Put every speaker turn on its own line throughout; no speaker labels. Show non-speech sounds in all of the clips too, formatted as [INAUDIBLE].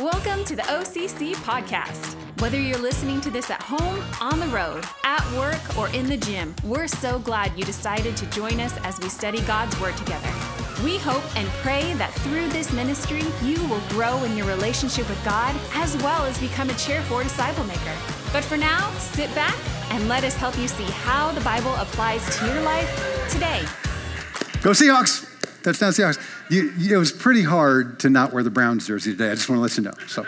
Welcome to the OCC podcast. Whether you're listening to this at home, on the road, at work, or in the gym, we're so glad you decided to join us as we study God's Word together. We hope and pray that through this ministry, you will grow in your relationship with God as well as become a chair four disciple maker. But for now, sit back and let us help you see how the Bible applies to your life today.
Go Seahawks! Touchdown Seahawks. You, you, it was pretty hard to not wear the Browns jersey today. I just want to let you know. So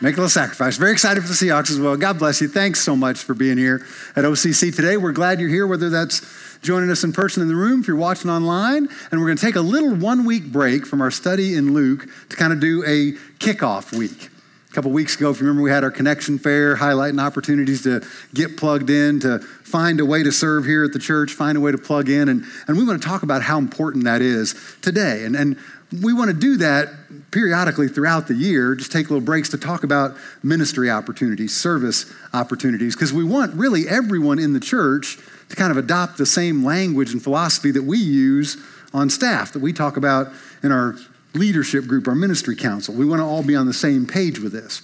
make a little sacrifice. Very excited for the Seahawks as well. God bless you. Thanks so much for being here at OCC today. We're glad you're here, whether that's joining us in person in the room, if you're watching online. And we're going to take a little one week break from our study in Luke to kind of do a kickoff week. Couple weeks ago, if you remember, we had our connection fair highlighting opportunities to get plugged in, to find a way to serve here at the church, find a way to plug in. And, and we want to talk about how important that is today. And, and we want to do that periodically throughout the year, just take little breaks to talk about ministry opportunities, service opportunities, because we want really everyone in the church to kind of adopt the same language and philosophy that we use on staff, that we talk about in our leadership group, our ministry council. We want to all be on the same page with this.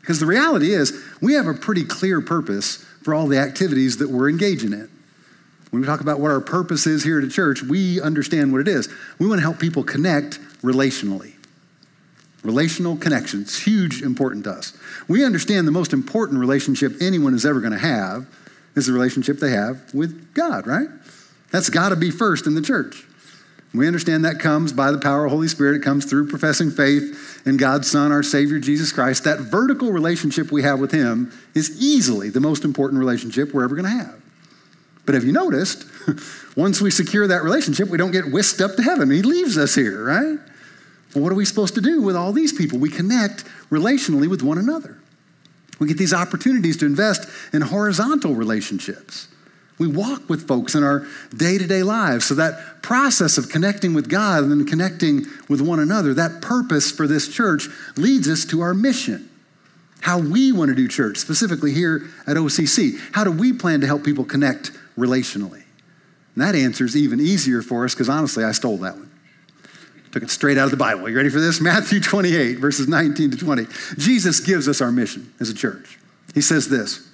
Because the reality is, we have a pretty clear purpose for all the activities that we're engaging in. When we talk about what our purpose is here at a church, we understand what it is. We want to help people connect relationally. Relational connections, huge, important to us. We understand the most important relationship anyone is ever going to have is the relationship they have with God, right? That's got to be first in the church. We understand that comes by the power of Holy Spirit. It comes through professing faith in God's Son, our Savior, Jesus Christ. That vertical relationship we have with Him is easily the most important relationship we're ever going to have. But have you noticed, [LAUGHS] once we secure that relationship, we don't get whisked up to heaven. He leaves us here, right? Well, what are we supposed to do with all these people? We connect relationally with one another. We get these opportunities to invest in horizontal relationships. We walk with folks in our day to day lives. So, that process of connecting with God and then connecting with one another, that purpose for this church leads us to our mission. How we want to do church, specifically here at OCC. How do we plan to help people connect relationally? And that answer is even easier for us because honestly, I stole that one. Took it straight out of the Bible. You ready for this? [LAUGHS] Matthew 28, verses 19 to 20. Jesus gives us our mission as a church. He says this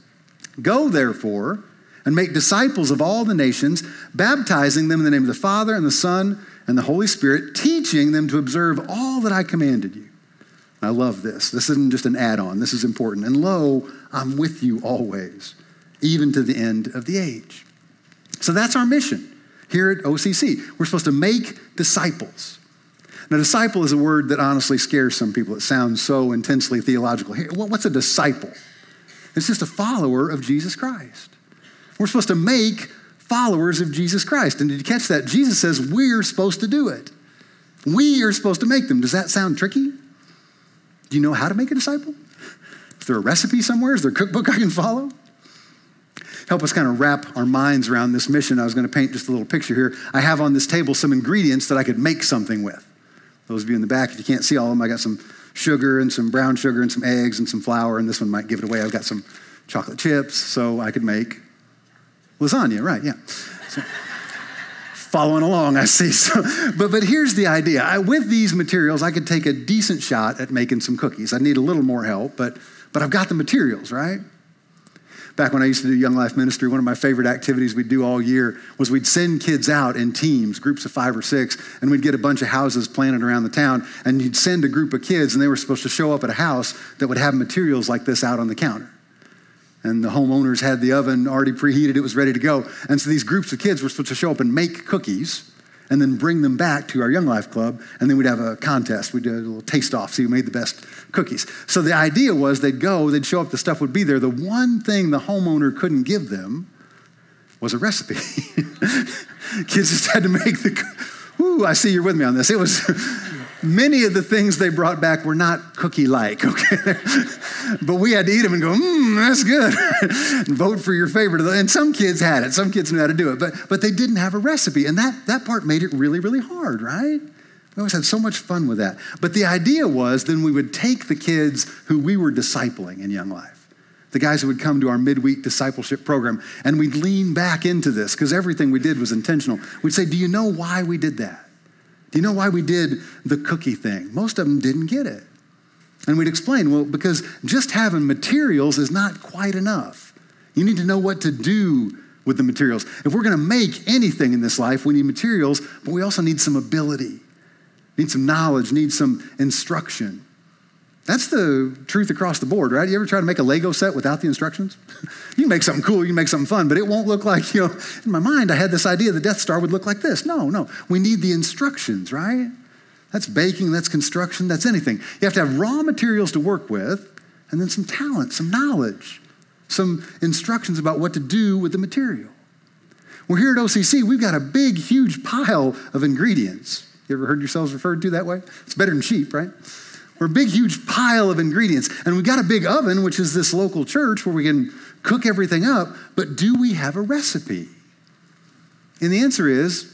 Go therefore and make disciples of all the nations, baptizing them in the name of the Father and the Son and the Holy Spirit, teaching them to observe all that I commanded you. I love this. This isn't just an add on, this is important. And lo, I'm with you always, even to the end of the age. So that's our mission here at OCC. We're supposed to make disciples. Now, disciple is a word that honestly scares some people. It sounds so intensely theological. What's a disciple? It's just a follower of Jesus Christ. We're supposed to make followers of Jesus Christ. And did you catch that? Jesus says we're supposed to do it. We are supposed to make them. Does that sound tricky? Do you know how to make a disciple? Is there a recipe somewhere? Is there a cookbook I can follow? Help us kind of wrap our minds around this mission. I was going to paint just a little picture here. I have on this table some ingredients that I could make something with. Those of you in the back, if you can't see all of them, I got some sugar and some brown sugar and some eggs and some flour, and this one might give it away. I've got some chocolate chips, so I could make Lasagna, right, yeah. So, following along, I see. So, but, but here's the idea. I, with these materials, I could take a decent shot at making some cookies. I need a little more help, but, but I've got the materials, right? Back when I used to do Young Life Ministry, one of my favorite activities we'd do all year was we'd send kids out in teams, groups of five or six, and we'd get a bunch of houses planted around the town, and you'd send a group of kids, and they were supposed to show up at a house that would have materials like this out on the counter and the homeowners had the oven already preheated, it was ready to go. And so these groups of kids were supposed to show up and make cookies and then bring them back to our Young Life Club, and then we'd have a contest. We'd do a little taste off, see who made the best cookies. So the idea was they'd go, they'd show up, the stuff would be there. The one thing the homeowner couldn't give them was a recipe. [LAUGHS] Kids just had to make the. Ooh, I see you're with me on this. It was many of the things they brought back were not cookie like, [LAUGHS] okay? but we had to eat them and go, mmm, that's good. and [LAUGHS] vote for your favorite. And some kids had it, some kids knew how to do it, but, but they didn't have a recipe. And that, that part made it really, really hard, right? We always had so much fun with that. But the idea was then we would take the kids who we were discipling in Young Life the guys who would come to our midweek discipleship program, and we'd lean back into this because everything we did was intentional. We'd say, Do you know why we did that? Do you know why we did the cookie thing? Most of them didn't get it. And we'd explain, well, because just having materials is not quite enough. You need to know what to do with the materials. If we're going to make anything in this life, we need materials, but we also need some ability, need some knowledge, need some instruction. That's the truth across the board, right? You ever try to make a Lego set without the instructions? [LAUGHS] you make something cool, you make something fun, but it won't look like, you know, in my mind, I had this idea the Death Star would look like this. No, no. We need the instructions, right? That's baking, that's construction, that's anything. You have to have raw materials to work with, and then some talent, some knowledge, some instructions about what to do with the material. We're here at OCC, we've got a big, huge pile of ingredients. You ever heard yourselves referred to that way? It's better than cheap, right? We're a big, huge pile of ingredients. And we've got a big oven, which is this local church where we can cook everything up. But do we have a recipe? And the answer is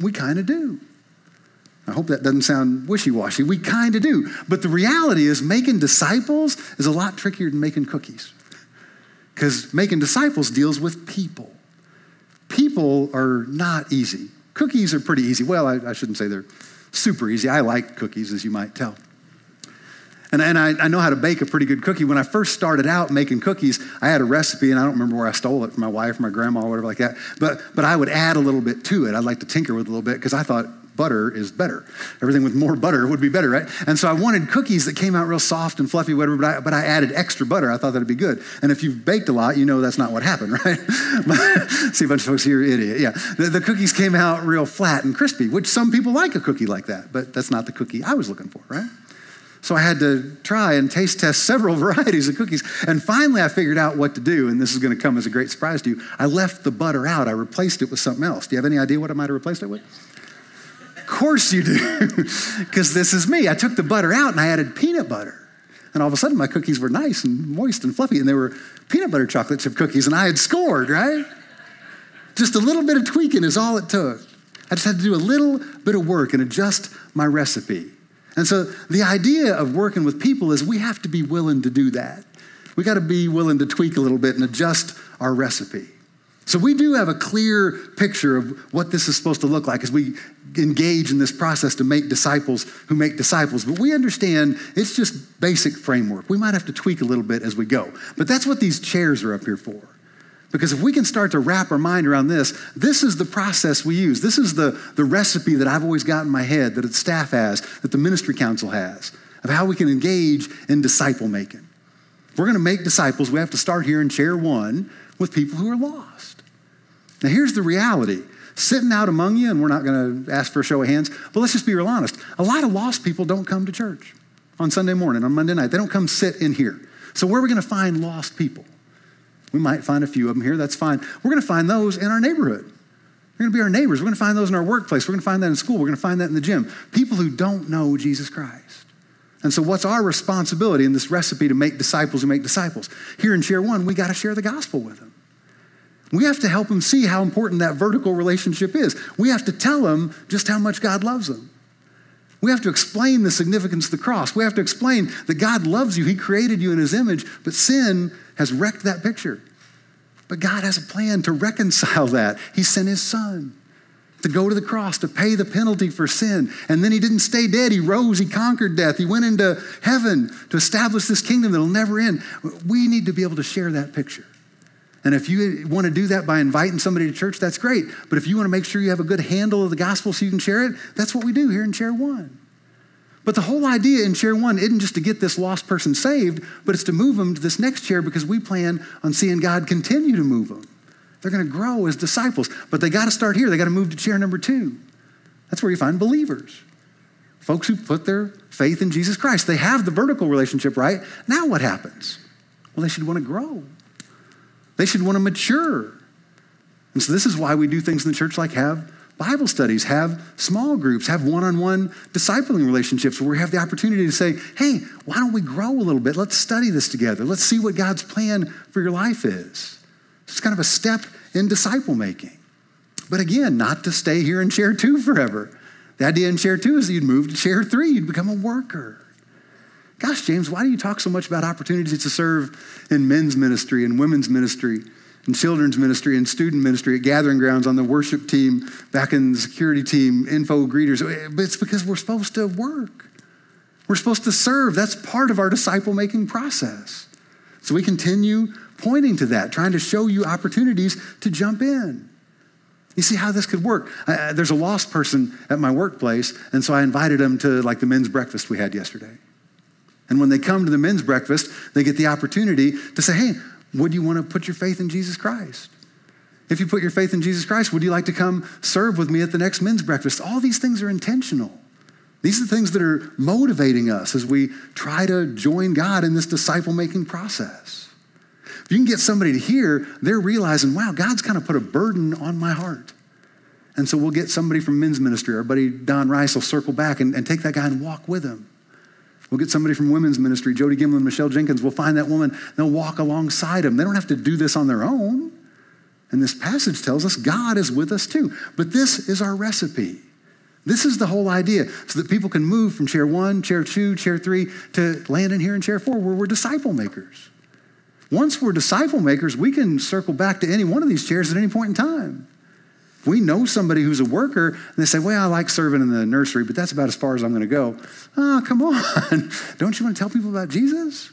we kind of do. I hope that doesn't sound wishy washy. We kind of do. But the reality is, making disciples is a lot trickier than making cookies. Because making disciples deals with people. People are not easy. Cookies are pretty easy. Well, I, I shouldn't say they're super easy. I like cookies, as you might tell. And, and I, I, know how to bake a pretty good cookie. When I first started out making cookies, I had a recipe, and I don't remember where I stole it from my wife my grandma or whatever like that. But, but I would add a little bit to it. I'd like to tinker with a little bit because I thought butter is better. Everything with more butter would be better, right? And so I wanted cookies that came out real soft and fluffy, whatever, but I, but I added extra butter. I thought that'd be good. And if you've baked a lot, you know that's not what happened, [LAUGHS] right? [LAUGHS] See a bunch of folks here, idiot. Yeah. The, the cookies came out real flat and crispy, which some people like a cookie like that, but that's not the cookie I was looking for, right? So I had to try and taste test several [LAUGHS] varieties of cookies. And finally, I figured out what to do. And this is going to come as a great surprise to you. I left the butter out, I replaced it with something else. Do you have any idea what I might have replaced it with? Of course you do, [LAUGHS] because this is me. I took the butter out and I added peanut butter. And all of a sudden, my cookies were nice and moist and fluffy, and they were peanut butter chocolate chip cookies, and I had scored, right? Just a little bit of tweaking is all it took. I just had to do a little bit of work and adjust my recipe. And so the idea of working with people is we have to be willing to do that. We got to be willing to tweak a little bit and adjust our recipe. So we do have a clear picture of what this is supposed to look like as we engage in this process to make disciples who make disciples. But we understand it's just basic framework. We might have to tweak a little bit as we go. But that's what these chairs are up here for. Because if we can start to wrap our mind around this, this is the process we use. This is the, the recipe that I've always got in my head, that the staff has, that the ministry council has, of how we can engage in disciple making. If we're going to make disciples, we have to start here in chair one with people who are lost. Now, here's the reality sitting out among you, and we're not going to ask for a show of hands, but let's just be real honest. A lot of lost people don't come to church on Sunday morning, on Monday night. They don't come sit in here. So, where are we going to find lost people? We might find a few of them here, that's fine. We're going to find those in our neighborhood. They're going to be our neighbors. We're going to find those in our workplace. We're going to find that in school. We're going to find that in the gym. People who don't know Jesus Christ. And so, what's our responsibility in this recipe to make disciples who make disciples? Here in Chair One, we got to share the gospel with them. We have to help them see how important that vertical relationship is. We have to tell them just how much God loves them. We have to explain the significance of the cross. We have to explain that God loves you. He created you in His image, but sin has wrecked that picture. But God has a plan to reconcile that. He sent His Son to go to the cross to pay the penalty for sin. And then He didn't stay dead. He rose, He conquered death. He went into heaven to establish this kingdom that'll never end. We need to be able to share that picture. And if you want to do that by inviting somebody to church, that's great. But if you want to make sure you have a good handle of the gospel so you can share it, that's what we do here in Chair One. But the whole idea in chair one isn't just to get this lost person saved, but it's to move them to this next chair because we plan on seeing God continue to move them. They're going to grow as disciples, but they got to start here. They got to move to chair number two. That's where you find believers, folks who put their faith in Jesus Christ. They have the vertical relationship, right? Now what happens? Well, they should want to grow, they should want to mature. And so, this is why we do things in the church like have Bible studies, have small groups, have one on one discipling relationships where we have the opportunity to say, hey, why don't we grow a little bit? Let's study this together. Let's see what God's plan for your life is. It's kind of a step in disciple making. But again, not to stay here in chair two forever. The idea in chair two is that you'd move to chair three, you'd become a worker. Gosh, James, why do you talk so much about opportunities to serve in men's ministry and women's ministry? In children's ministry and student ministry at gathering grounds on the worship team, back in the security team, info greeters. But it's because we're supposed to work. We're supposed to serve. That's part of our disciple making process. So we continue pointing to that, trying to show you opportunities to jump in. You see how this could work? Uh, there's a lost person at my workplace, and so I invited them to like the men's breakfast we had yesterday. And when they come to the men's breakfast, they get the opportunity to say, hey, would you want to put your faith in Jesus Christ? If you put your faith in Jesus Christ, would you like to come serve with me at the next men's breakfast? All these things are intentional. These are the things that are motivating us as we try to join God in this disciple making process. If you can get somebody to hear, they're realizing, wow, God's kind of put a burden on my heart. And so we'll get somebody from men's ministry. Our buddy Don Rice will circle back and, and take that guy and walk with him. We'll get somebody from women's ministry, Jody Gimlin, Michelle Jenkins. We'll find that woman. They'll walk alongside them. They don't have to do this on their own. And this passage tells us God is with us too. But this is our recipe. This is the whole idea, so that people can move from chair one, chair two, chair three to land in here in chair four, where we're disciple makers. Once we're disciple makers, we can circle back to any one of these chairs at any point in time. We know somebody who's a worker and they say, Well, I like serving in the nursery, but that's about as far as I'm going to go. Oh, come on. [LAUGHS] Don't you want to tell people about Jesus?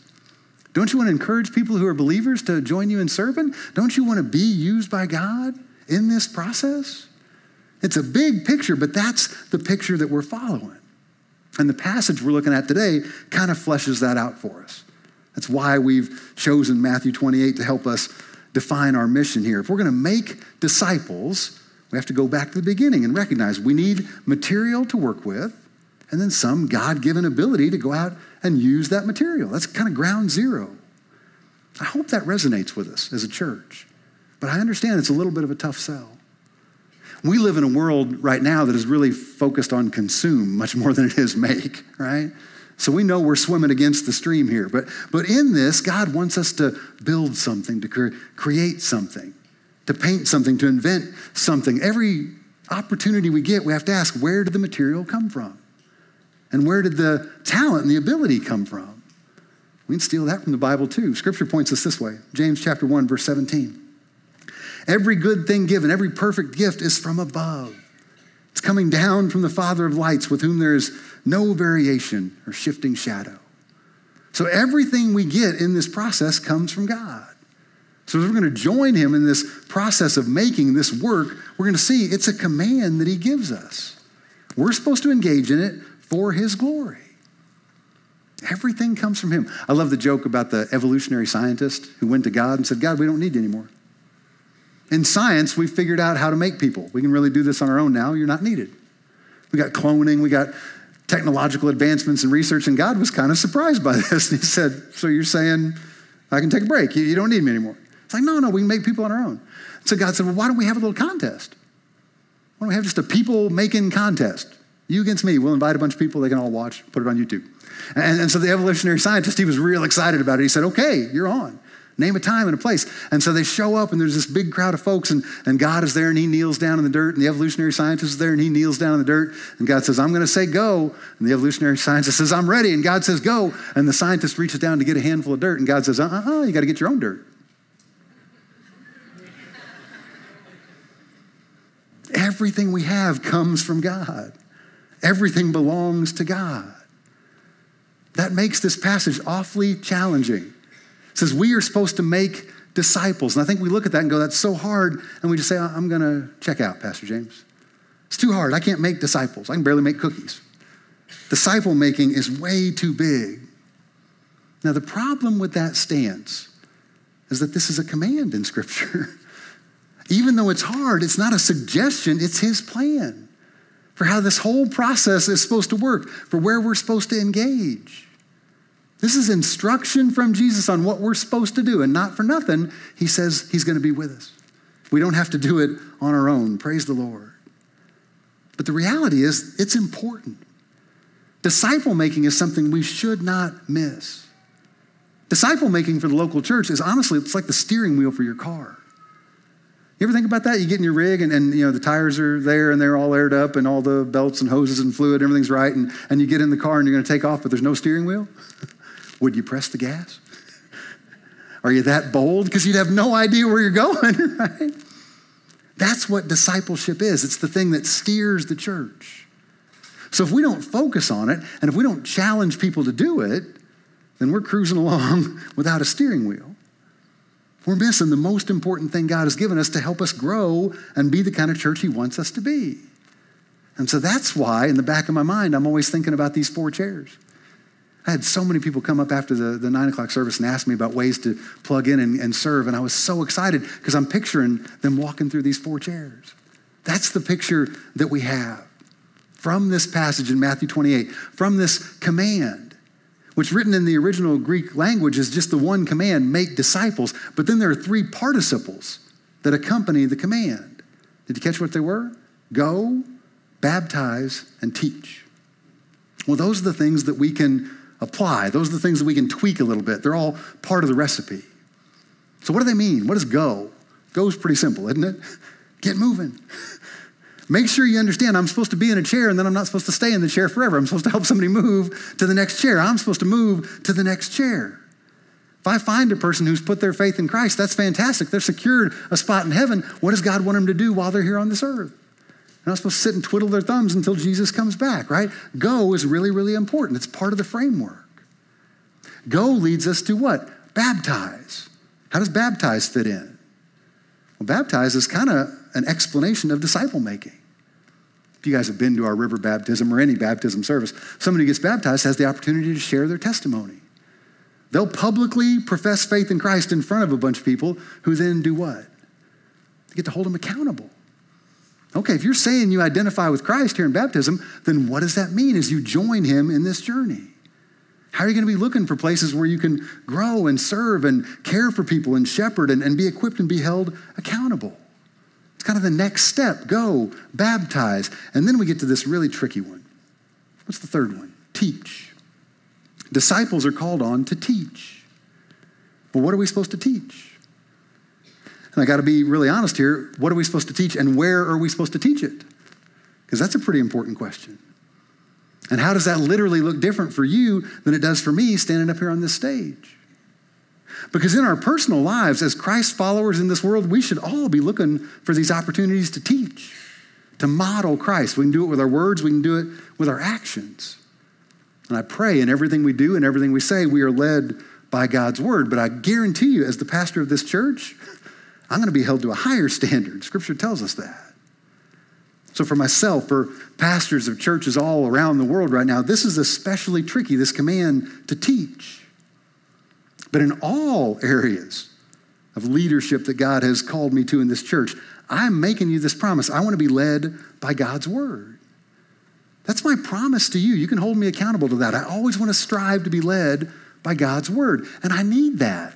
Don't you want to encourage people who are believers to join you in serving? Don't you want to be used by God in this process? It's a big picture, but that's the picture that we're following. And the passage we're looking at today kind of fleshes that out for us. That's why we've chosen Matthew 28 to help us define our mission here. If we're going to make disciples, we have to go back to the beginning and recognize we need material to work with and then some God given ability to go out and use that material. That's kind of ground zero. I hope that resonates with us as a church. But I understand it's a little bit of a tough sell. We live in a world right now that is really focused on consume much more than it is make, right? So we know we're swimming against the stream here. But, but in this, God wants us to build something, to cre- create something to paint something, to invent something. Every opportunity we get, we have to ask where did the material come from? And where did the talent and the ability come from? We can steal that from the Bible too. Scripture points us this way James chapter 1, verse 17. Every good thing given, every perfect gift is from above. It's coming down from the Father of lights, with whom there is no variation or shifting shadow. So everything we get in this process comes from God. So, if we're going to join him in this process of making this work, we're going to see it's a command that he gives us. We're supposed to engage in it for his glory. Everything comes from him. I love the joke about the evolutionary scientist who went to God and said, God, we don't need you anymore. In science, we've figured out how to make people. We can really do this on our own now. You're not needed. We got cloning, we got technological advancements and research, and God was kind of surprised by [LAUGHS] this. And he said, So you're saying I can take a break? You, don't need me anymore. It's like, no, no, we can make people on our own. So God said, well, why don't we have a little contest? Why don't we have just a people making contest? You against me. We'll invite a bunch of people. They can all watch, put it on YouTube. And, and so the evolutionary scientist, he was real excited about it. He said, okay, you're on. Name a time and a place. And so they show up, and there's this big crowd of folks, and, and God is there, and he kneels down in the dirt, and the evolutionary scientist is there, and he kneels down in the dirt, and God says, I'm going to say go. And the evolutionary scientist says, I'm ready, and God says go. And the scientist reaches down to get a handful of dirt, and God says, uh uh, you got to get your own dirt. Everything we have comes from God. Everything belongs to God. That makes this passage awfully challenging. It says we are supposed to make disciples. And I think we look at that and go, that's so hard. And we just say, I'm going to check out, Pastor James. It's too hard. I can't make disciples. I can barely make cookies. Disciple making is way too big. Now, the problem with that stance is that this is a command in Scripture. [LAUGHS] Even though it's hard, it's not a suggestion, it's his plan for how this whole process is supposed to work, for where we're supposed to engage. This is instruction from Jesus on what we're supposed to do, and not for nothing, he says he's going to be with us. We don't have to do it on our own. Praise the Lord. But the reality is, it's important. Disciple making is something we should not miss. Disciple making for the local church is honestly, it's like the steering wheel for your car. You ever think about that? You get in your rig and, and you know the tires are there and they're all aired up and all the belts and hoses and fluid, everything's right, and, and you get in the car and you're going to take off, but there's no steering wheel? [LAUGHS] Would you press the gas? Are you that bold? Because you'd have no idea where you're going, [LAUGHS] right? That's what discipleship is. It's the thing that steers the church. So if we don't focus on it and if we don't challenge people to do it, then we're cruising along [LAUGHS] without a steering wheel. We're missing the most important thing God has given us to help us grow and be the kind of church He wants us to be. And so that's why, in the back of my mind, I'm always thinking about these four chairs. I had so many people come up after the, the nine o'clock service and ask me about ways to plug in and, and serve. And I was so excited because I'm picturing them walking through these four chairs. That's the picture that we have from this passage in Matthew 28, from this command, which written in the original Greek language is just the one command make disciples. But then there are three participles that accompany the command. Did you catch what they were? Go, baptize, and teach. Well, those are the things that we can apply. Those are the things that we can tweak a little bit. They're all part of the recipe. So, what do they mean? What does go? Go is pretty simple, isn't it? [LAUGHS] Get moving. Make sure you understand I'm supposed to be in a chair and then I'm not supposed to stay in the chair forever. I'm supposed to help somebody move to the next chair. I'm supposed to move to the next chair. If I find a person who's put their faith in Christ, that's fantastic. They're secured a spot in heaven. What does God want them to do while they're here on this earth? They're not supposed to sit and twiddle their thumbs until Jesus comes back, right? Go is really, really important. It's part of the framework. Go leads us to what? Baptize. How does baptize fit in? Well, baptize is kind of an explanation of disciple making. If you guys have been to our river baptism or any baptism service, somebody who gets baptized has the opportunity to share their testimony. They'll publicly profess faith in Christ in front of a bunch of people who then do what? They get to hold them accountable. Okay, if you're saying you identify with Christ here in baptism, then what does that mean as you join him in this journey? How are you going to be looking for places where you can grow and serve and care for people and shepherd and, and be equipped and be held accountable? Kind of the next step. Go, baptize. And then we get to this really tricky one. What's the third one? Teach. Disciples are called on to teach. Well, what are we supposed to teach? And I got to be really honest here. What are we supposed to teach and where are we supposed to teach it? Because that's a pretty important question. And how does that literally look different for you than it does for me standing up here on this stage? Because in our personal lives, as Christ followers in this world, we should all be looking for these opportunities to teach, to model Christ. We can do it with our words, we can do it with our actions. And I pray in everything we do and everything we say, we are led by God's word. But I guarantee you, as the pastor of this church, [LAUGHS] I'm going to be held to a higher standard. Scripture tells us that. So, for myself, for pastors of churches all around the world right now, this is especially tricky, this command to teach. But in all areas of leadership that God has called me to in this church, I'm making you this promise. I want to be led by God's word. That's my promise to you. You can hold me accountable to that. I always want to strive to be led by God's word. And I need that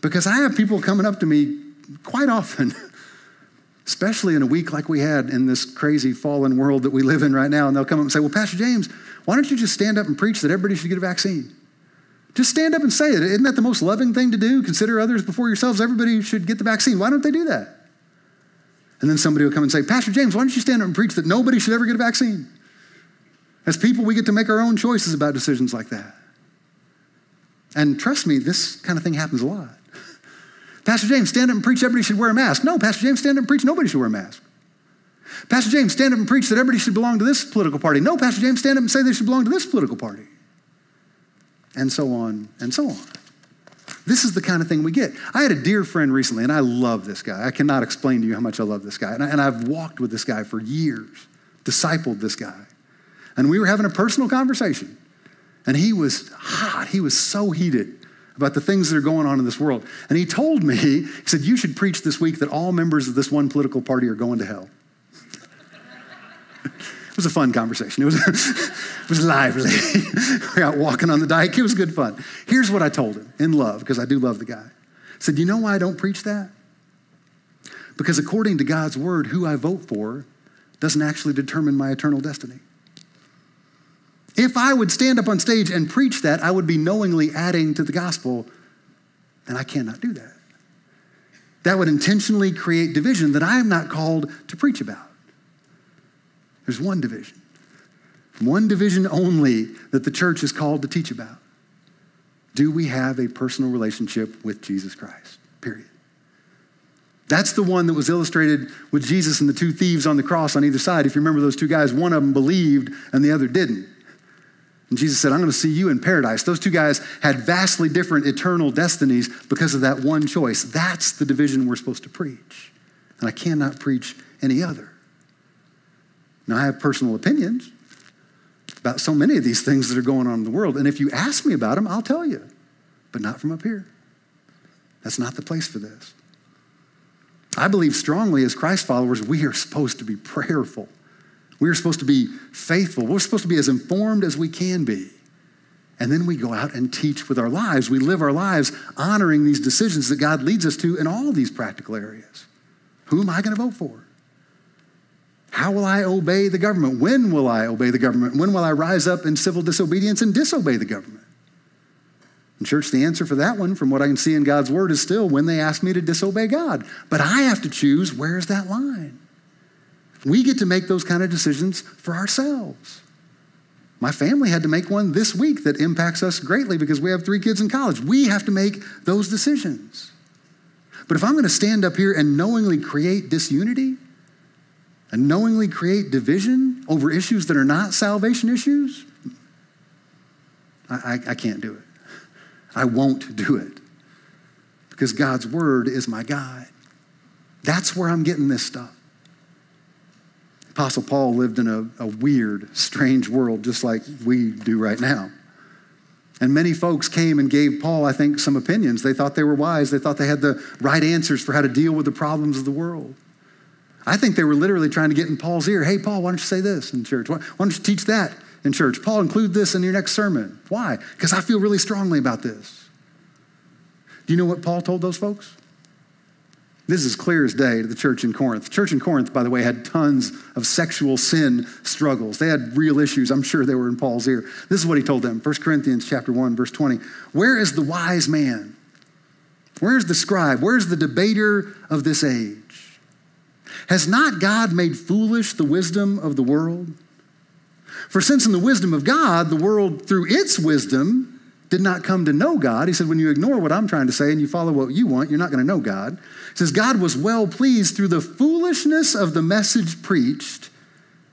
because I have people coming up to me quite often, [LAUGHS] especially in a week like we had in this crazy fallen world that we live in right now. And they'll come up and say, Well, Pastor James, why don't you just stand up and preach that everybody should get a vaccine? Just stand up and say it. Isn't that the most loving thing to do? Consider others before yourselves. Everybody should get the vaccine. Why don't they do that? And then somebody will come and say, Pastor James, why don't you stand up and preach that nobody should ever get a vaccine? As people, we get to make our own choices about decisions like that. And trust me, this kind of thing happens a lot. [LAUGHS] Pastor James, stand up and preach everybody should wear a mask. No, Pastor James, stand up and preach nobody should wear a mask. Pastor James, stand up and preach that everybody should belong to this political party. No, Pastor James, stand up and say they should belong to this political party. And so on and so on. This is the kind of thing we get. I had a dear friend recently, and I love this guy. I cannot explain to you how much I love this guy. And, I, have walked with this guy for years, discipled this guy. And we were having a personal conversation. And he was hot. He was so heated about the things that are going on in this world. And he told me, he said, You should preach this week that all members of this one political party are going to hell. [LAUGHS] it was a fun conversation. It was, [LAUGHS] it was lively. [LAUGHS] we out walking on the dike. It was good fun. Here's what I told him in love, because I do love the guy. I said, You know why I don't preach that? Because according to God's word, who I vote for doesn't actually determine my eternal destiny. If I would stand up on stage and preach that, I would be knowingly adding to the gospel, and I cannot do that. That would intentionally create division that I am not called to preach about. There's one division, one division only that the church is called to teach about. Do we have a personal relationship with Jesus Christ? Period. That's the one that was illustrated with Jesus and the two thieves on the cross on either side. If you remember those two guys, one of them believed and the other didn't. And Jesus said, I'm going to see you in paradise. Those two guys had vastly different eternal destinies because of that one choice. That's the division we're supposed to preach. And I cannot preach any other. Now, I have personal opinions about so many of these things that are going on in the world. And if you ask me about them, I'll tell you, but not from up here. That's not the place for this. I believe strongly as Christ followers, we are supposed to be prayerful. We are supposed to be faithful. We're supposed to be as informed as we can be. And then we go out and teach with our lives. We live our lives honoring these decisions that God leads us to in all these practical areas. Who am I going to vote for? How will I obey the government? When will I obey the government? When will I rise up in civil disobedience and disobey the government? And, church, the answer for that one, from what I can see in God's word, is still when they ask me to disobey God. But I have to choose where's that line? We get to make those kind of decisions for ourselves. My family had to make one this week that impacts us greatly because we have three kids in college. We have to make those decisions. But if I'm going to stand up here and knowingly create disunity and knowingly create division over issues that are not salvation issues, I, I, I can't do it. I won't do it because God's word is my guide. That's where I'm getting this stuff. Apostle Paul lived in a, a, weird, strange world, just like we do right now. And many folks came and gave Paul, I think, some opinions. They thought they were wise. They thought they had the right answers for how to deal with the problems of the world. I think they were literally trying to get in Paul's ear. Hey, Paul, why don't you say this in church? Why, why don't you teach that in church? Paul, include this in your next sermon. Why? Because I feel really strongly about this. Do you know what Paul told those folks? This is clear as day to the church in Corinth. The church in Corinth, by the way, had tons of sexual sin struggles. They had real issues. I'm sure they were in Paul's ear. This is what he told them. 1 Corinthians chapter 1, verse 20. Where is the wise man? Where's the scribe? Where's the debater of this age? Has not God made foolish the wisdom of the world? For since in the wisdom of God, the world through its wisdom did not come to know God. He said, when you ignore what I'm trying to say and you follow what you want, you're not going to know God. He says, God was well pleased through the foolishness of the message preached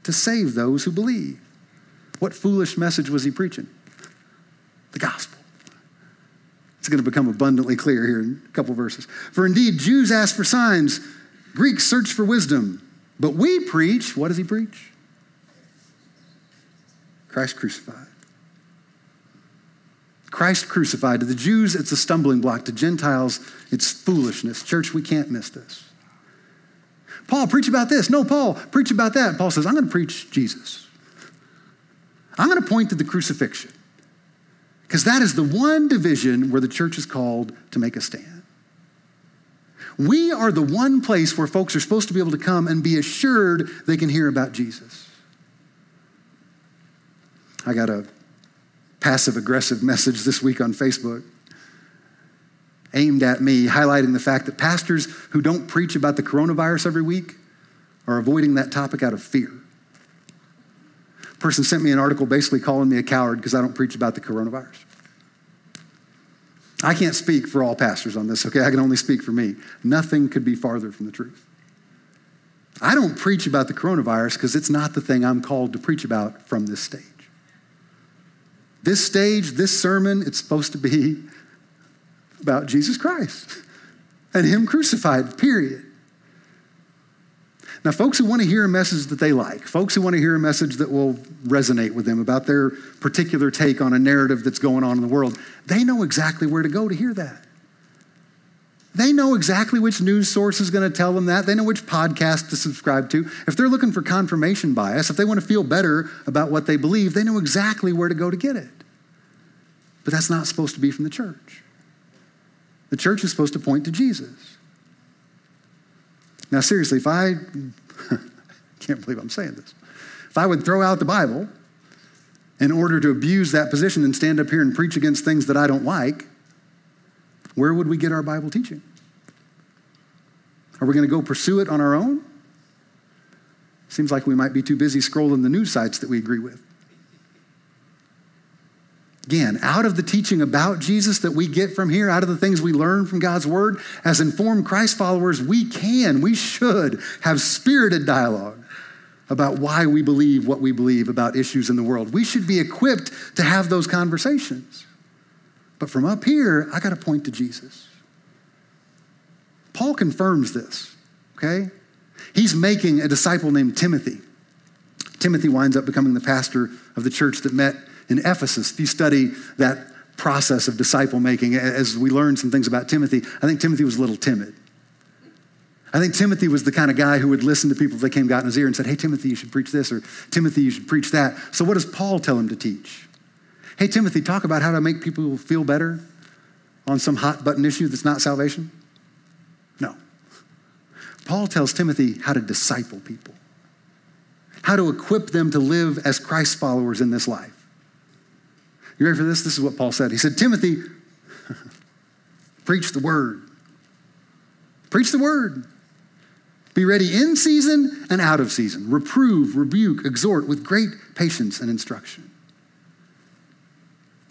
to save those who believe. What foolish message was he preaching? The gospel. It's going to become abundantly clear here in a couple verses. For indeed, Jews ask for signs, Greeks search for wisdom, but we preach, what does he preach? Christ crucified. Christ crucified. To the Jews, it's a stumbling block. To Gentiles, it's foolishness. Church, we can't miss this. Paul, preach about this. No, Paul, preach about that. Paul says, I'm going to preach Jesus. I'm going to point to the crucifixion. Because that is the one division where the church is called to make a stand. We are the one place where folks are supposed to be able to come and be assured they can hear about Jesus. I got a passive aggressive message this week on Facebook aimed at me, highlighting the fact that pastors who don't preach about the coronavirus every week are avoiding that topic out of fear. A person sent me an article basically calling me a coward because I don't preach about the coronavirus. I can't speak for all pastors on this, okay? I can only speak for me. Nothing could be farther from the truth. I don't preach about the coronavirus because it's not the thing I'm called to preach about from this stage. This stage, this sermon, it's supposed to be about Jesus Christ and Him crucified, period. Now, folks who want to hear a message that they like, folks who want to hear a message that will resonate with them about their particular take on a narrative that's going on in the world, they know exactly where to go to hear that. They know exactly which news source is going to tell them that. They know which podcast to subscribe to. If they're looking for confirmation bias, if they want to feel better about what they believe, they know exactly where to go to get it. But that's not supposed to be from the church. The church is supposed to point to Jesus. Now, seriously, if I [LAUGHS] can't believe I'm saying this, if I would throw out the Bible in order to abuse that position and stand up here and preach against things that I don't like, where would we get our Bible teaching? Are we going to go pursue it on our own? Seems like we might be too busy scrolling the news sites that we agree with. Again, out of the teaching about Jesus that we get from here, out of the things we learn from God's word, as informed Christ followers, we can, we should have spirited dialogue about why we believe what we believe about issues in the world. We should be equipped to have those conversations. But from up here, I got to point to Jesus. Paul confirms this, okay? He's making a disciple named Timothy. Timothy winds up becoming the pastor of the church that met in Ephesus. If you study that process of disciple making, as we learn some things about Timothy, I think Timothy was a little timid. I think Timothy was the kind of guy who would listen to people if they came, got in his ear, and said, Hey, Timothy, you should preach this, or Timothy, you should preach that. So, what does Paul tell him to teach? Hey, Timothy, talk about how to make people feel better on some hot button issue that's not salvation? No. Paul tells Timothy how to disciple people, how to equip them to live as Christ followers in this life. You ready for this? This is what Paul said. He said, Timothy, [LAUGHS] preach the word. Preach the word. Be ready in season and out of season. Reprove, rebuke, exhort with great patience and instruction.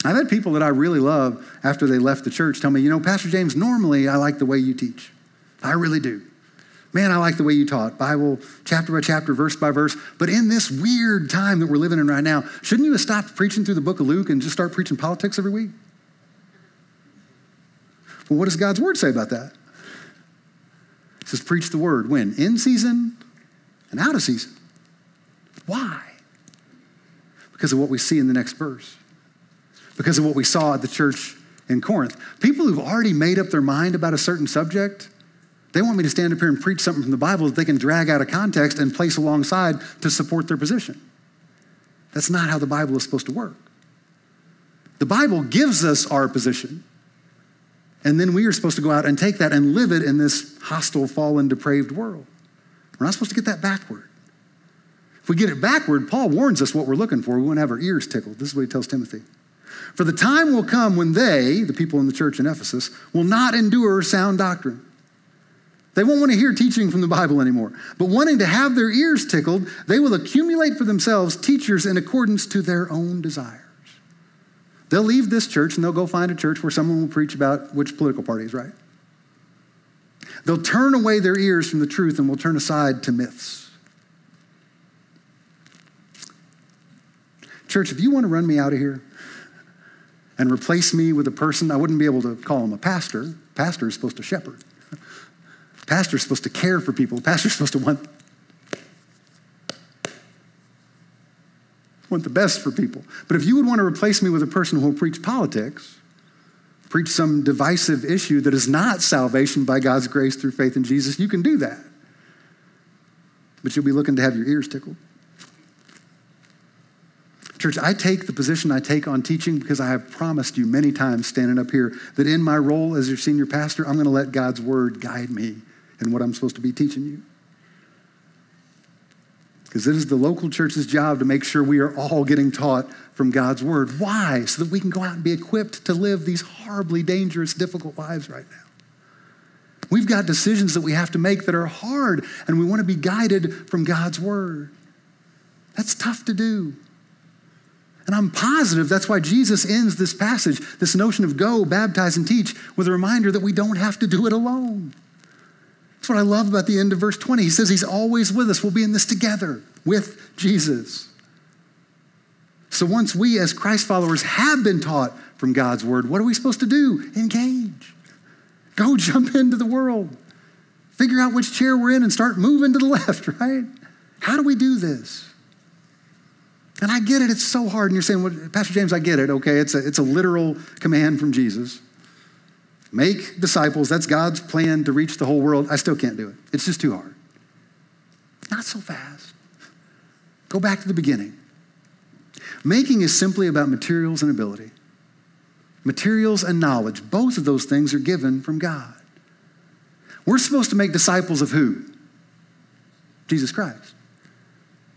I've had people that I really love after they left the church tell me, you know, Pastor James, normally I like the way you teach. I really do. Man, I like the way you taught, Bible chapter by chapter, verse by verse. But in this weird time that we're living in right now, shouldn't you have stopped preaching through the book of Luke and just start preaching politics every week? Well, what does God's word say about that? Says, preach the word. When? In season and out of season. Why? Because of what we see in the next verse. Because of what we saw at the church in Corinth. People who've already made up their mind about a certain subject they want me to stand up here and preach something from the Bible that they can drag out of context and place alongside to support their position. That's not how the Bible is supposed to work. The Bible gives us our position, and then we are supposed to go out and take that and live it in this hostile, fallen, depraved world. We're not supposed to get that backward. If we get it backward, Paul warns us what we're looking for. We won't have our ears tickled. This is what he tells Timothy. For the time will come when they, the people in the church in Ephesus, will not endure sound doctrine they won't want to hear teaching from the Bible anymore. But wanting to have their ears tickled, they will accumulate for themselves teachers in accordance to their own desires. They'll leave this church and they'll go find a church where someone will preach about which political party is right. They'll turn away their ears from the truth and will turn aside to myths. Church, if you want to run me out of here and replace me with a person, I wouldn't be able to call him a pastor. Pastor is supposed to shepherd. Pastor is supposed to care for people. Pastor is supposed to want, want the best for people. But if you would want to replace me with a person who will preach politics, preach some divisive issue that is not salvation by God's grace through faith in Jesus, you can do that. But you'll be looking to have your ears tickled. Church, I take the position I take on teaching because I have promised you many times standing up here that in my role as your senior pastor, I'm going to let God's word guide me in what I'm supposed to be teaching you. Because it is the local church's job to make sure we are all getting taught from God's word. Why? So that we can go out and be equipped to live these horribly dangerous, difficult lives right now. We've got decisions that we have to make that are hard, and we want to be guided from God's word. That's tough to do. And I'm positive that's why Jesus ends this passage, this notion of go, baptize, and teach, with a reminder that we don't have to do it alone. That's what I love about the end of verse 20. He says he's always with us. We'll be in this together with Jesus. So once we, as Christ followers, have been taught from God's word, what are we supposed to do? Engage. Go [LAUGHS] jump into the world. Figure out which chair we're in and start moving to the [LAUGHS] left, right? How do we do this? And I get it, it's so hard. And you're saying, well, Pastor James, I get it. Okay, it's a, it's a literal command from Jesus. Make disciples. That's God's plan to reach the whole world. I still can't do it. It's just too hard. Not so fast. Go back to the beginning. Making is simply about materials and ability. Materials and knowledge, both of those things are given from God. We're supposed to make disciples of who? Jesus Christ.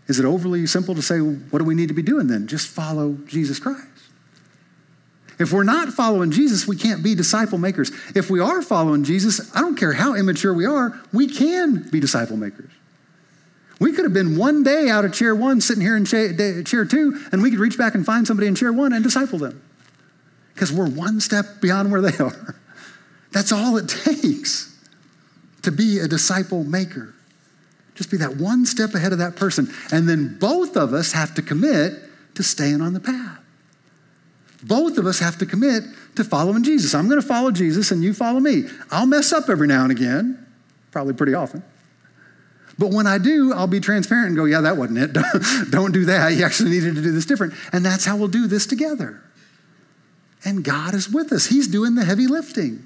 Is it overly simple to say, what do we need to be doing then? Just follow Jesus Christ. If we're not following Jesus, we can't be disciple makers. If we are following Jesus, I don't care how immature we are, we can be disciple makers. We could have been one day out of chair one, sitting here in chair, two, and we could reach back and find somebody in chair one and disciple them. because we're one step beyond where they [LAUGHS] are. That's all it takes to be a disciple maker. Just be that one step ahead of that person. And then both of us have to commit to staying on the path. Both of us have to commit to following Jesus. I'm going to follow Jesus and you follow me. I'll mess up every now and again, probably pretty often. But when I do, I'll be transparent and go, yeah, that wasn't it. [LAUGHS] Don't do that. You actually needed to do this different. And that's how we'll do this together. And God is with us. He's doing the heavy lifting.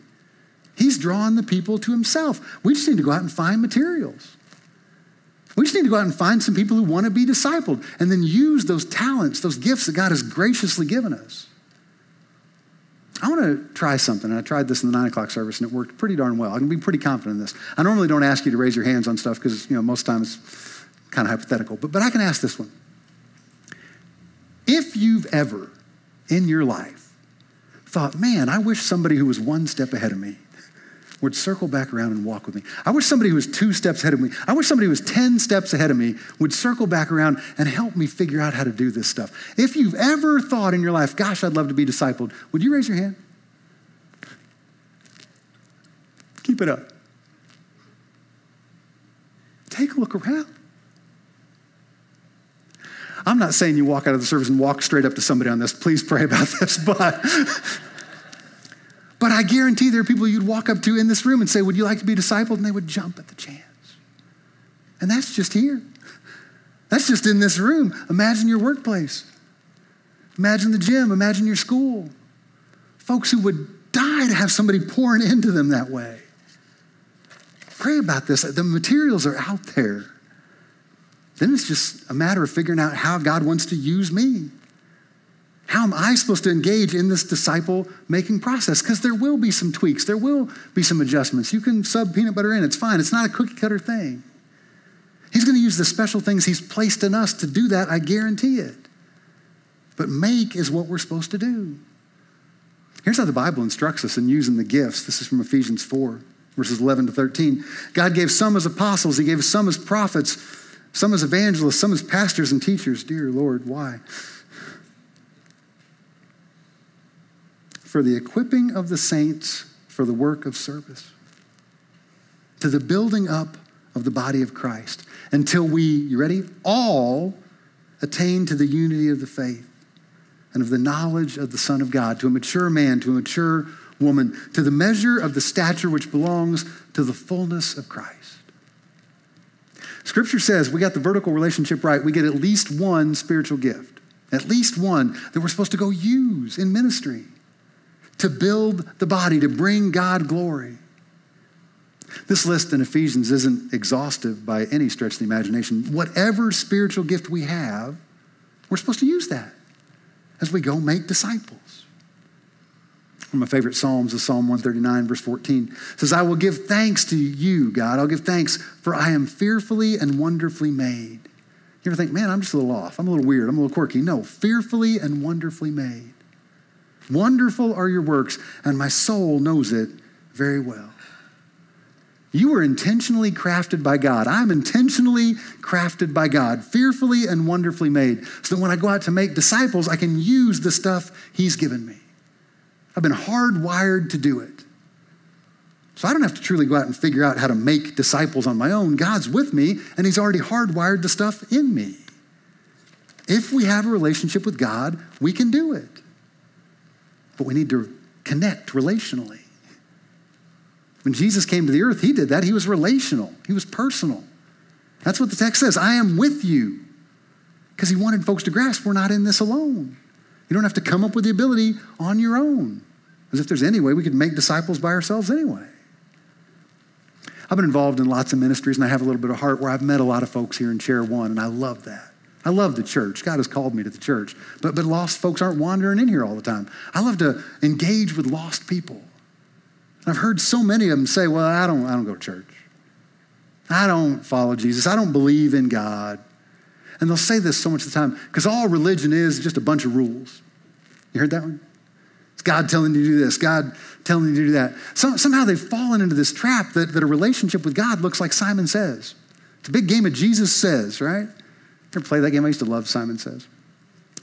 He's drawing the people to himself. We just need to go out and find materials. We just need to go out and find some people who want to be discipled and then use those talents, those gifts that God has graciously given us. I want to try something. and I tried this in the nine o'clock service and it worked pretty darn well. I can be pretty confident in this. I normally don't ask you to raise your hands on stuff because, you know, most times it's kind of hypothetical. But, but I can ask this one. If you've ever in your life thought, man, I wish somebody who was one step ahead of me would circle back around and walk with me. I wish somebody who was two steps ahead of me, I wish somebody who was 10 steps ahead of me would circle back around and help me figure out how to do this stuff. If you've ever thought in your life, gosh, I'd love to be discipled, would you raise your hand? Keep it up. Take a look around. I'm not saying you walk out of the service and walk straight up to somebody on this. Please pray about this, [LAUGHS] but but I guarantee there are people you'd walk up to in this room and say, Would you like to be discipled? And they would jump at the chance. And that's just here. That's just in this room. Imagine your workplace. Imagine the gym. Imagine your school. Folks who would die to have somebody pouring into them that way. Pray about this. The materials are out there. Then it's just a matter of figuring out how God wants to use me. How am I supposed to engage in this disciple making process? Because there will be some tweaks, there will be some adjustments. You can sub peanut butter in, it's fine. It's not a cookie cutter thing. He's going to use the special things He's placed in us to do that, I guarantee it. But make is what we're supposed to do. Here's how the Bible instructs us in using the gifts. This is from Ephesians 4, verses 11 to 13. God gave some as apostles, He gave some as prophets, some as evangelists, some as pastors and teachers. Dear Lord, why? For the equipping of the saints for the work of service, to the building up of the body of Christ, until we, you ready, all attain to the unity of the faith and of the knowledge of the Son of God, to a mature man, to a mature woman, to the measure of the stature which belongs to the fullness of Christ. Scripture says we got the vertical relationship right. We get at least one spiritual gift, at least one that we're supposed to go use in ministry to build the body, to bring God glory. This list in Ephesians isn't exhaustive by any stretch of the imagination. Whatever spiritual gift we have, we're supposed to use that as we go make disciples. One of my favorite Psalms is Psalm 139, verse 14. It says, I will give thanks to you, God. I'll give thanks, for I am fearfully and wonderfully made. You ever think, man, I'm just a little off. I'm a little weird. I'm a little quirky. No, fearfully and wonderfully made. Wonderful are your works, and my soul knows it very well. You were intentionally crafted by God. I'm intentionally crafted by God, fearfully and wonderfully made, so that when I go out to make disciples, I can use the stuff He's given me. I've been hardwired to do it. So I don't have to truly go out and figure out how to make disciples on my own. God's with me, and He's already hardwired the stuff in me. If we have a relationship with God, we can do it but we need to connect relationally. When Jesus came to the earth, he did that. He was relational, he was personal. That's what the text says I am with you. Because he wanted folks to grasp we're not in this alone. You don't have to come up with the ability on your own. As if there's any way we could make disciples by ourselves anyway. I've been involved in lots of ministries and I have a little bit of heart where I've met a lot of folks here in Chair One, and I love that. I love the church. God has called me to the church. But, but lost folks aren't wandering in here all the time. I love to engage with lost people. I've heard so many of them say, Well, I don't, I don't go to church. I don't follow Jesus. I don't believe in God. And they'll say this so much of the time because all religion is just a bunch of rules. You heard that one? It's God telling you to do this, God telling you to do that. So, somehow they've fallen into this trap that, that a relationship with God looks like Simon Says. It's a big game of Jesus Says, right? Ever play that game? I used to love Simon Says.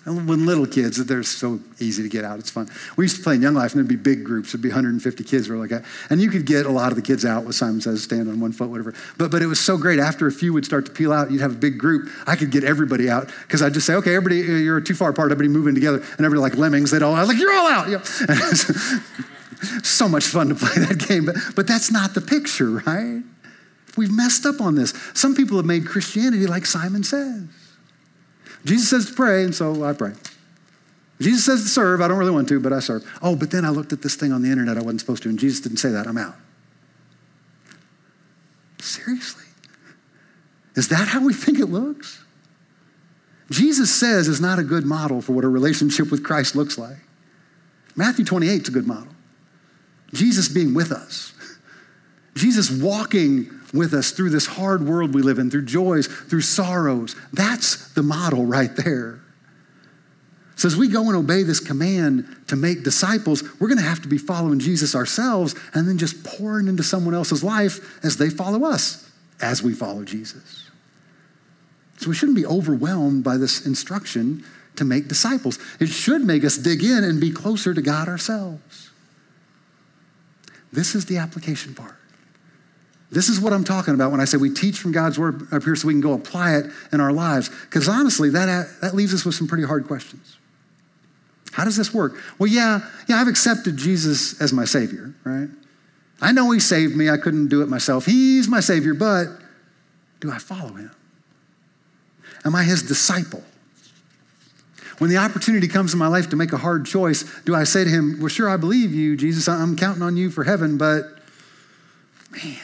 when little kids, they're so easy to get out. It's fun. We used to play in Young Life, and there'd be big groups. There'd be 150 kids, or like that. And you could get a lot of the kids out with Simon Says, stand on one foot, whatever. But, but it was so great. After a few would start to peel out, you'd have a big group. I could get everybody out because I'd just say, okay, everybody, uh, you're too far apart. Everybody moving together. And everybody like lemmings, they'd all, I was like, you're all out. Yeah. [LAUGHS] so much fun to play that [LAUGHS] game. But, but that's not the picture, right? We've messed up on this. Some people have made Christianity like Simon says. Jesus says to pray, and so I pray. Jesus says to serve. I don't really want to, but I serve. Oh, but then I looked at this thing on the internet I wasn't supposed to, and Jesus didn't say that. I'm out. Seriously? Is that how we think it looks? Jesus says is not a good model for what a relationship with Christ looks like. Matthew 28 is a good model. Jesus being with us. Jesus walking with us through this hard world we live in, through joys, through sorrows. That's the model right there. So, as we go and obey this command to make disciples, we're going to have to be following Jesus ourselves and then just pouring into someone else's life as they follow us, as we follow Jesus. So, we shouldn't be overwhelmed by this instruction to make disciples. It should make us dig in and be closer to God ourselves. This is the application part. This is what I'm talking about when I say we teach from God's word up here so we can go apply it in our lives. Because honestly, that, that leaves us with some pretty hard questions. How does this work? Well, yeah, yeah, I've accepted Jesus as my Savior, right? I know He saved me. I couldn't do it myself. He's my Savior, but do I follow Him? Am I His disciple? When the opportunity comes in my life to make a hard choice, do I say to Him, Well, sure, I believe you, Jesus. I'm counting on you for heaven, but man,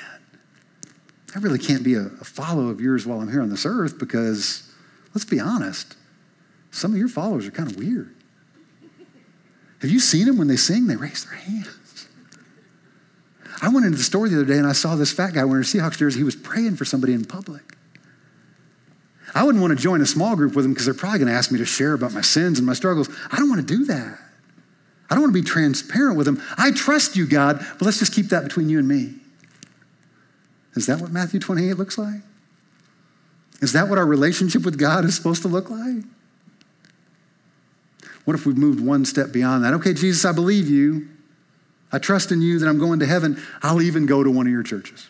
I really can't be a, a follower of yours while I'm here on this earth because, let's be honest, some of your followers are kind of weird. Have you seen them when they sing? They raise their hands. I went into the store the other day and I saw this fat guy wearing a Seahawks jersey. He was praying for somebody in public. I wouldn't want to join a small group with them because they're probably going to ask me to share about my sins and my struggles. I don't want to do that. I don't want to be transparent with them. I trust you, God, but let's just keep that between you and me. Is that what Matthew 28 looks like? Is that what our relationship with God is supposed to look like? What if we moved one step beyond that? Okay, Jesus, I believe you. I trust in you that I'm going to heaven. I'll even go to one of your churches.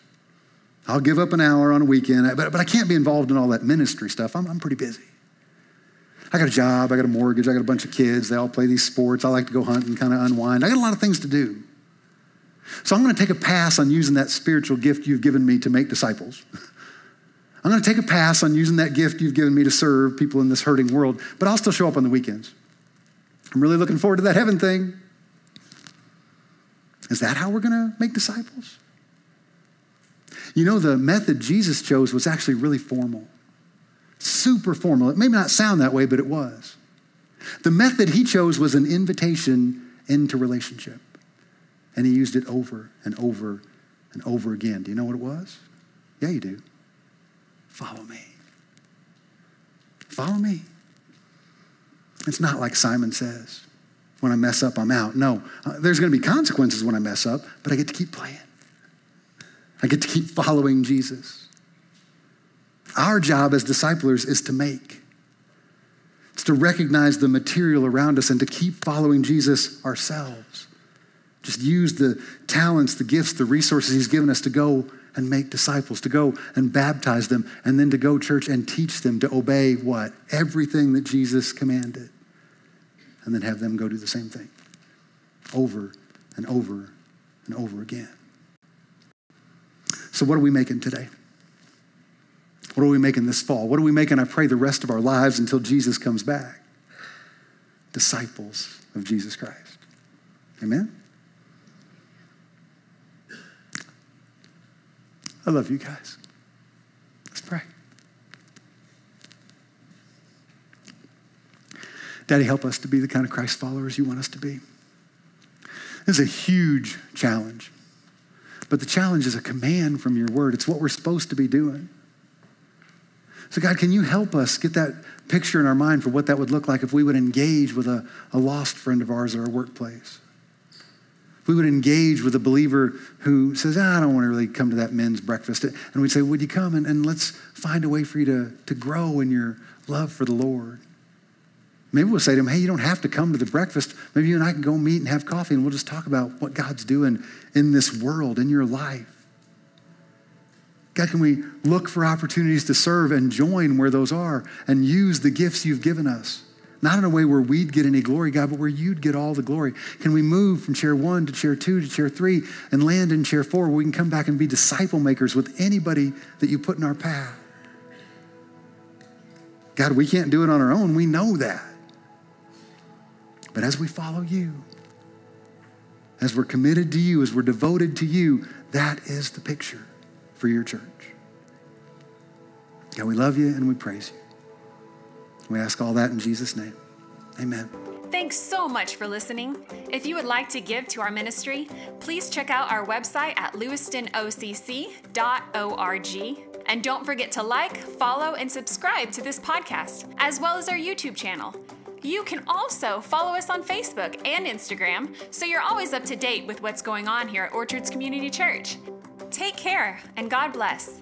I'll give up an hour on a weekend, but, but I can't be involved in all that ministry stuff. I'm, I'm pretty busy. I got a job, I got a mortgage, I got a bunch of kids. They all play these sports. I like to go hunt and kind of unwind. I got a lot of things to do. So I'm going to take a pass on using that spiritual gift you've given me to make disciples. I'm going to take a pass on using that gift you've given me to serve people in this hurting world, but I'll still show up on the weekends. I'm really looking forward to that heaven thing. Is that how we're going to make disciples? You know, the method Jesus chose was actually really formal, super formal. It may not sound that way, but it was. The method he chose was an invitation into relationship. And he used it over and over and over again. Do you know what it was? Yeah, you do. Follow me. Follow me. It's not like Simon says when I mess up, I'm out. No, uh, there's going to be consequences when I mess up, but I get to keep playing. I get to keep following Jesus. Our job as disciplers is to make. It's to recognize the material around us and to keep following Jesus ourselves. Just use the talents, the gifts, the resources He's given us to go and make disciples, to go and baptize them, and then to go, church, and teach them to obey what? Everything that Jesus commanded. And then have them go do the same thing over and over and over again. So, what are we making today? What are we making this fall? What are we making, I pray, the rest of our lives until Jesus comes back? Disciples of Jesus Christ. Amen? I love you guys. Let's pray. Daddy, help us to be the kind of Christ followers you want us to be. This is a huge challenge. But the challenge is a command from your word. It's what we're supposed to be doing. So, God, can you help us get that picture in our mind for what that would look like if we would engage with a, a lost friend of ours at our workplace? We would engage with a believer who says, ah, I don't want to really come to that men's breakfast. And we'd say, Would you come and, and let's find a way for you to, to grow in your love for the Lord? Maybe we'll say to them, hey, you don't have to come to the breakfast. Maybe you and I can go meet and have coffee and we'll just talk about what God's doing in this world, in your life. God, can we look for opportunities to serve and join where those are and use the gifts you've given us? Not in a way where we'd get any glory, God, but where you'd get all the glory. Can we move from chair one to chair two to chair three and land in chair four where we can come back and be disciple makers with anybody that you put in our path? God, we can't do it on our own. We know that. But as we follow you, as we're committed to you, as we're devoted to you, that is the picture for your church. God, we love you and we praise you. We ask all that in Jesus' name. Amen.
Thanks so much for listening. If you would like to give to our ministry, please check out our website at lewistonocc.org. And don't forget to like, follow, and subscribe to this podcast, as well as our YouTube channel. You can also follow us on Facebook and Instagram so you're always up to date with what's going on here at Orchards Community Church. Take care and God bless.